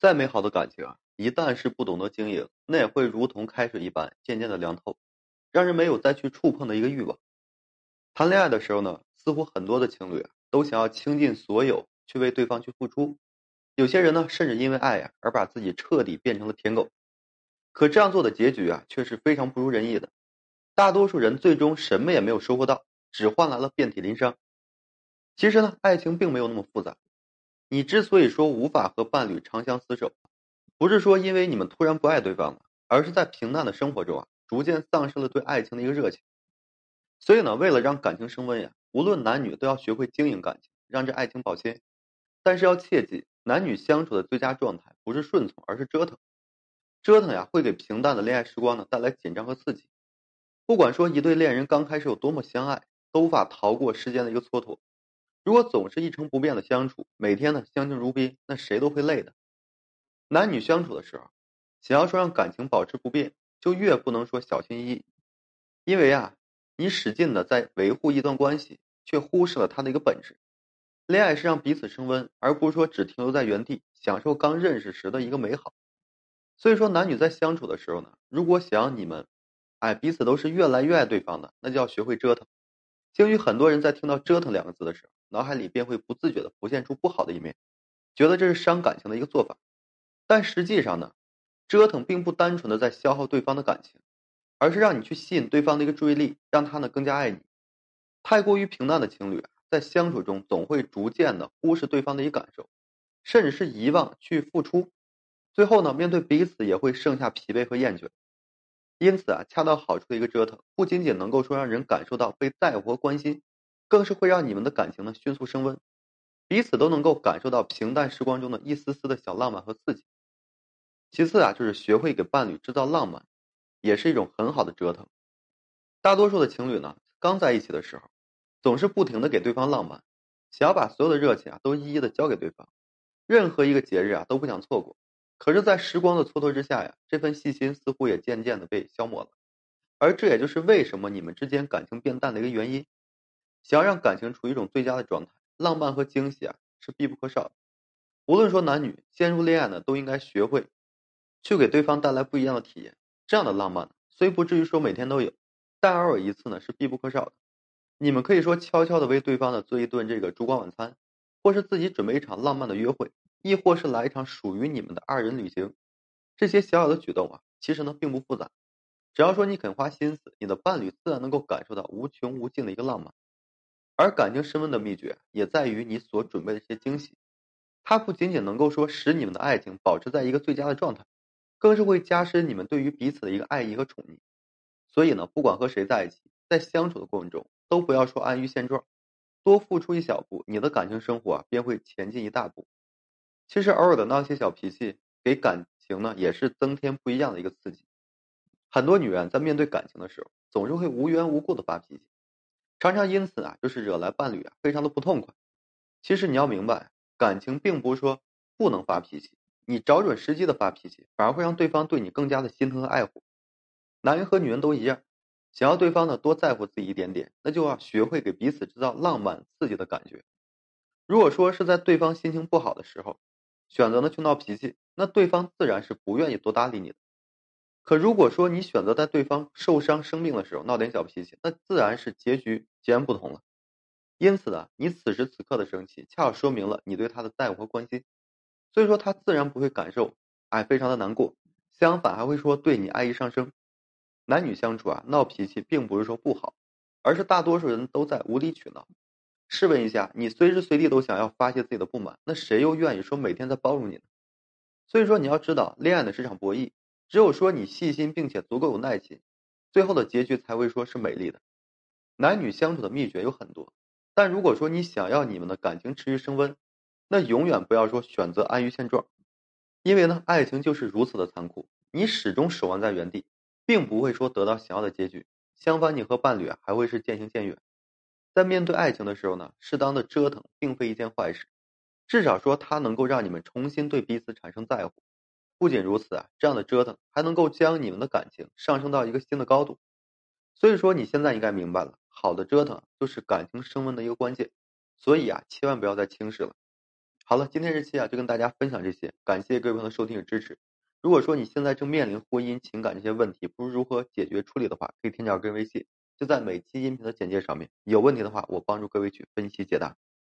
再美好的感情啊，一旦是不懂得经营，那也会如同开水一般渐渐的凉透，让人没有再去触碰的一个欲望。谈恋爱的时候呢，似乎很多的情侣啊，都想要倾尽所有去为对方去付出，有些人呢，甚至因为爱呀而把自己彻底变成了舔狗。可这样做的结局啊，却是非常不如人意的。大多数人最终什么也没有收获到，只换来了遍体鳞伤。其实呢，爱情并没有那么复杂。你之所以说无法和伴侣长相厮守，不是说因为你们突然不爱对方了，而是在平淡的生活中啊，逐渐丧失了对爱情的一个热情。所以呢，为了让感情升温呀，无论男女都要学会经营感情，让这爱情保鲜。但是要切记，男女相处的最佳状态不是顺从，而是折腾。折腾呀，会给平淡的恋爱时光呢带来紧张和刺激。不管说一对恋人刚开始有多么相爱，都无法逃过时间的一个蹉跎。如果总是一成不变的相处，每天呢相敬如宾，那谁都会累的。男女相处的时候，想要说让感情保持不变，就越不能说小心翼翼，因为啊，你使劲的在维护一段关系，却忽视了它的一个本质。恋爱是让彼此升温，而不是说只停留在原地享受刚认识时的一个美好。所以说，男女在相处的时候呢，如果想要你们，哎，彼此都是越来越爱对方的，那就要学会折腾。基于很多人在听到“折腾”两个字的时候，脑海里便会不自觉的浮现出不好的一面，觉得这是伤感情的一个做法。但实际上呢，折腾并不单纯的在消耗对方的感情，而是让你去吸引对方的一个注意力，让他呢更加爱你。太过于平淡的情侣，在相处中总会逐渐的忽视对方的一个感受，甚至是遗忘去付出，最后呢，面对彼此也会剩下疲惫和厌倦。因此啊，恰到好处的一个折腾，不仅仅能够说让人感受到被在乎和关心。更是会让你们的感情呢迅速升温，彼此都能够感受到平淡时光中的一丝丝的小浪漫和刺激。其次啊，就是学会给伴侣制造浪漫，也是一种很好的折腾。大多数的情侣呢，刚在一起的时候，总是不停的给对方浪漫，想要把所有的热情啊都一一的交给对方，任何一个节日啊都不想错过。可是，在时光的蹉跎之下呀，这份细心似乎也渐渐的被消磨了。而这也就是为什么你们之间感情变淡的一个原因。想要让感情处于一种最佳的状态，浪漫和惊喜啊是必不可少的。无论说男女陷入恋爱呢，都应该学会去给对方带来不一样的体验。这样的浪漫虽不至于说每天都有，但偶尔一次呢是必不可少的。你们可以说悄悄的为对方呢做一顿这个烛光晚餐，或是自己准备一场浪漫的约会，亦或是来一场属于你们的二人旅行。这些小小的举动啊，其实呢并不复杂，只要说你肯花心思，你的伴侣自然能够感受到无穷无尽的一个浪漫。而感情升温的秘诀也在于你所准备的这些惊喜，它不仅仅能够说使你们的爱情保持在一个最佳的状态，更是会加深你们对于彼此的一个爱意和宠溺。所以呢，不管和谁在一起，在相处的过程中，都不要说安于现状，多付出一小步，你的感情生活啊便会前进一大步。其实偶尔的闹些小脾气，给感情呢也是增添不一样的一个刺激。很多女人在面对感情的时候，总是会无缘无故的发脾气。常常因此啊，就是惹来伴侣啊非常的不痛快。其实你要明白，感情并不是说不能发脾气，你找准时机的发脾气，反而会让对方对你更加的心疼和爱护。男人和女人都一样，想要对方呢多在乎自己一点点，那就要学会给彼此制造浪漫刺激的感觉。如果说是在对方心情不好的时候，选择呢去闹脾气，那对方自然是不愿意多搭理你的。可如果说你选择在对方受伤生病的时候闹点小脾气，那自然是结局截然不同了。因此呢，你此时此刻的生气，恰好说明了你对他的在乎和关心。所以说他自然不会感受哎非常的难过，相反还会说对你爱意上升。男女相处啊，闹脾气并不是说不好，而是大多数人都在无理取闹。试问一下，你随时随地都想要发泄自己的不满，那谁又愿意说每天在包容你呢？所以说你要知道，恋爱的是场博弈。只有说你细心并且足够有耐心，最后的结局才会说是美丽的。男女相处的秘诀有很多，但如果说你想要你们的感情持续升温，那永远不要说选择安于现状，因为呢，爱情就是如此的残酷。你始终守望在原地，并不会说得到想要的结局，相反，你和伴侣还会是渐行渐远。在面对爱情的时候呢，适当的折腾并非一件坏事，至少说它能够让你们重新对彼此产生在乎。不仅如此啊，这样的折腾还能够将你们的感情上升到一个新的高度。所以说，你现在应该明白了，好的折腾就是感情升温的一个关键。所以啊，千万不要再轻视了。好了，今天这期啊就跟大家分享这些，感谢各位朋友的收听与支持。如果说你现在正面临婚姻、情感这些问题，不知如何解决处理的话，可以添加我个人微信，就在每期音频的简介上面。有问题的话，我帮助各位去分析解答。